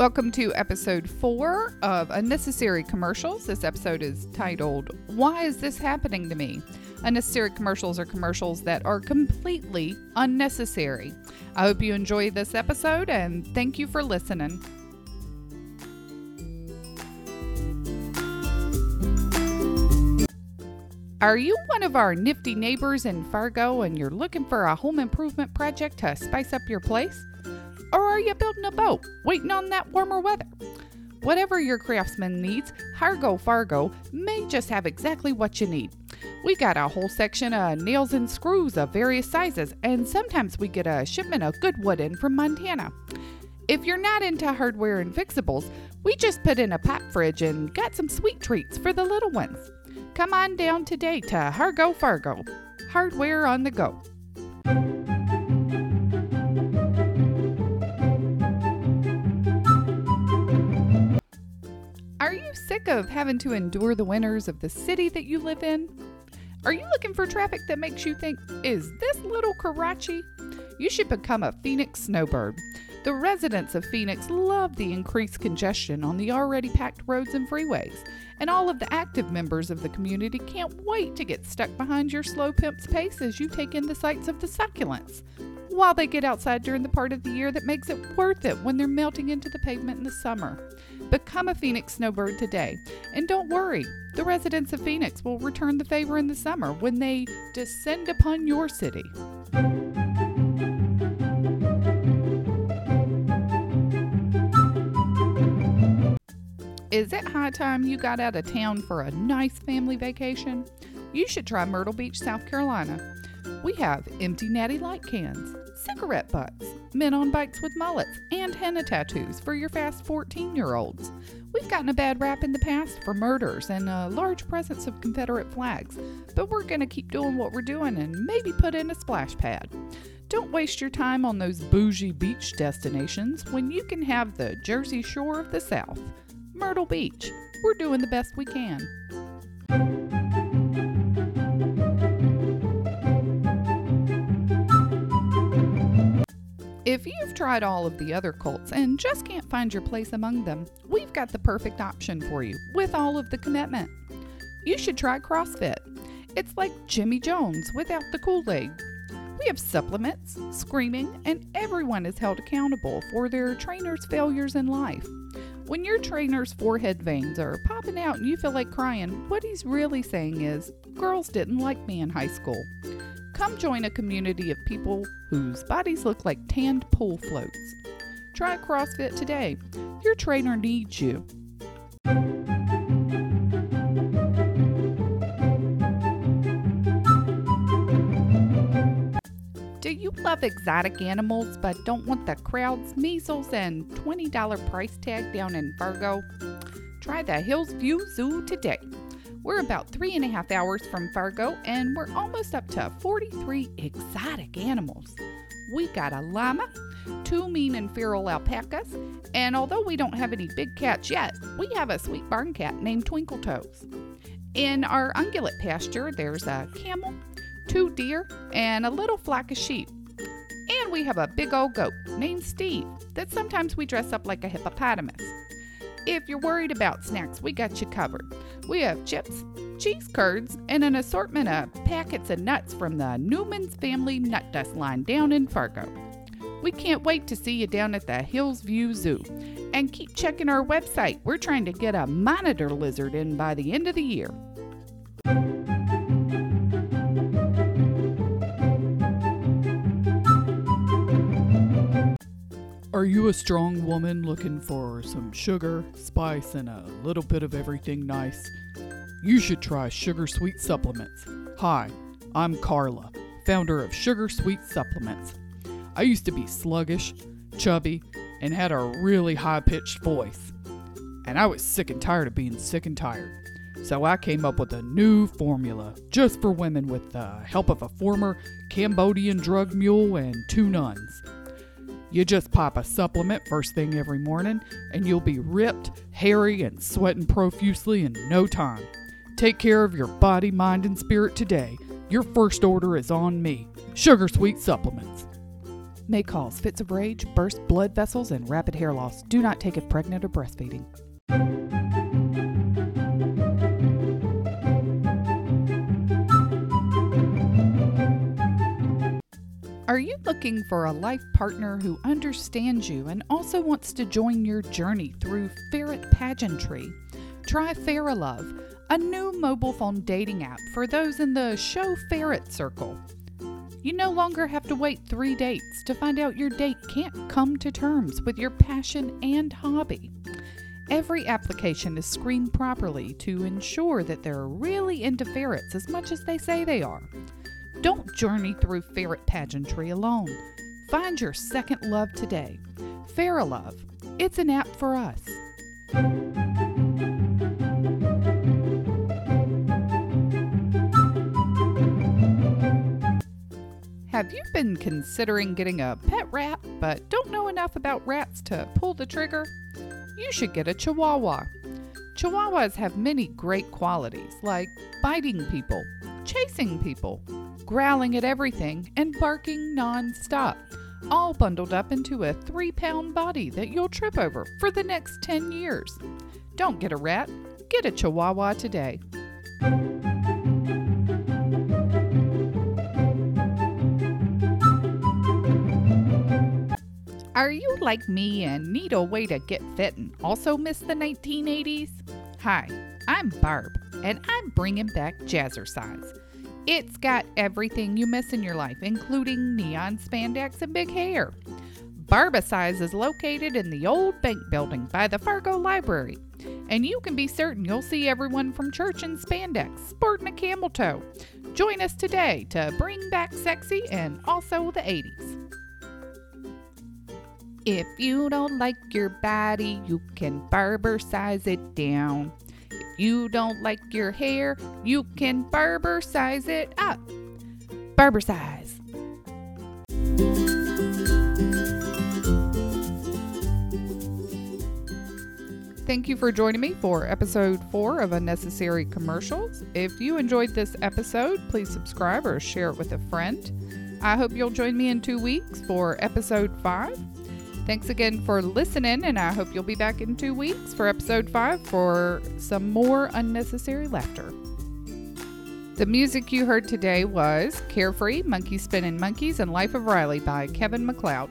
Welcome to episode four of Unnecessary Commercials. This episode is titled, Why is This Happening to Me? Unnecessary commercials are commercials that are completely unnecessary. I hope you enjoy this episode and thank you for listening. Are you one of our nifty neighbors in Fargo and you're looking for a home improvement project to spice up your place? Or are you building a boat, waiting on that warmer weather? Whatever your craftsman needs, Hargo Fargo may just have exactly what you need. We got a whole section of nails and screws of various sizes, and sometimes we get a shipment of good wood in from Montana. If you're not into hardware and fixables, we just put in a pop fridge and got some sweet treats for the little ones. Come on down today to Hargo Fargo, hardware on the go. Sick of having to endure the winters of the city that you live in? Are you looking for traffic that makes you think, is this little Karachi? You should become a Phoenix snowbird. The residents of Phoenix love the increased congestion on the already packed roads and freeways, and all of the active members of the community can't wait to get stuck behind your slow pimp's pace as you take in the sights of the succulents, while they get outside during the part of the year that makes it worth it when they're melting into the pavement in the summer. Become a Phoenix snowbird today, and don't worry, the residents of Phoenix will return the favor in the summer when they descend upon your city. Is it high time you got out of town for a nice family vacation? You should try Myrtle Beach, South Carolina. We have empty natty light cans, cigarette butts, men on bikes with mullets, and henna tattoos for your fast 14 year olds. We've gotten a bad rap in the past for murders and a large presence of Confederate flags, but we're going to keep doing what we're doing and maybe put in a splash pad. Don't waste your time on those bougie beach destinations when you can have the Jersey Shore of the South. Myrtle Beach. We're doing the best we can. Tried all of the other cults and just can't find your place among them, we've got the perfect option for you with all of the commitment. You should try CrossFit. It's like Jimmy Jones without the Kool Aid. We have supplements, screaming, and everyone is held accountable for their trainer's failures in life. When your trainer's forehead veins are popping out and you feel like crying, what he's really saying is, Girls didn't like me in high school. Come join a community of people whose bodies look like tanned pool floats. Try CrossFit today. Your trainer needs you. Do you love exotic animals but don't want the crowds, measles, and $20 price tag down in Fargo? Try the Hills View Zoo today. We're about three and a half hours from Fargo and we're almost up to 43 exotic animals. We got a llama, two mean and feral alpacas, and although we don't have any big cats yet, we have a sweet barn cat named Twinkle Toes. In our ungulate pasture, there's a camel, two deer, and a little flock of sheep. And we have a big old goat named Steve that sometimes we dress up like a hippopotamus. If you're worried about snacks, we got you covered. We have chips, cheese curds, and an assortment of packets of nuts from the Newman's Family Nut Dust line down in Fargo. We can't wait to see you down at the Hills View Zoo. And keep checking our website. We're trying to get a monitor lizard in by the end of the year. You a strong woman looking for some sugar, spice, and a little bit of everything nice? You should try Sugar Sweet Supplements. Hi, I'm Carla, founder of Sugar Sweet Supplements. I used to be sluggish, chubby, and had a really high pitched voice. And I was sick and tired of being sick and tired. So I came up with a new formula just for women with the help of a former Cambodian drug mule and two nuns. You just pop a supplement first thing every morning, and you'll be ripped, hairy, and sweating profusely in no time. Take care of your body, mind, and spirit today. Your first order is on me Sugar Sweet Supplements. may cause fits of rage, burst blood vessels, and rapid hair loss. Do not take if pregnant or breastfeeding. Are you looking for a life partner who understands you and also wants to join your journey through ferret pageantry? Try Ferrilove, a new mobile phone dating app for those in the show ferret circle. You no longer have to wait three dates to find out your date can't come to terms with your passion and hobby. Every application is screened properly to ensure that they're really into ferrets as much as they say they are. Don't journey through ferret pageantry alone. Find your second love today. Ferrilove. It's an app for us. Have you been considering getting a pet rat but don't know enough about rats to pull the trigger? You should get a Chihuahua. Chihuahuas have many great qualities like biting people, chasing people, growling at everything, and barking non stop, all bundled up into a three pound body that you'll trip over for the next 10 years. Don't get a rat, get a Chihuahua today. Are you like me and need a way to get fit and also miss the 1980s? Hi, I'm Barb, and I'm bringing back Jazzercise. It's got everything you miss in your life, including neon spandex and big hair. Barbercise is located in the old bank building by the Fargo Library, and you can be certain you'll see everyone from church in spandex sporting a camel toe. Join us today to bring back sexy and also the 80s. If you don't like your body, you can Barbercise it down. You don't like your hair, you can Barbercise it up. Barbercise. Thank you for joining me for episode four of Unnecessary Commercials. If you enjoyed this episode, please subscribe or share it with a friend. I hope you'll join me in two weeks for episode five. Thanks again for listening, and I hope you'll be back in two weeks for episode five for some more unnecessary laughter. The music you heard today was Carefree, Monkey Spinning Monkeys, and Life of Riley by Kevin MacLeod.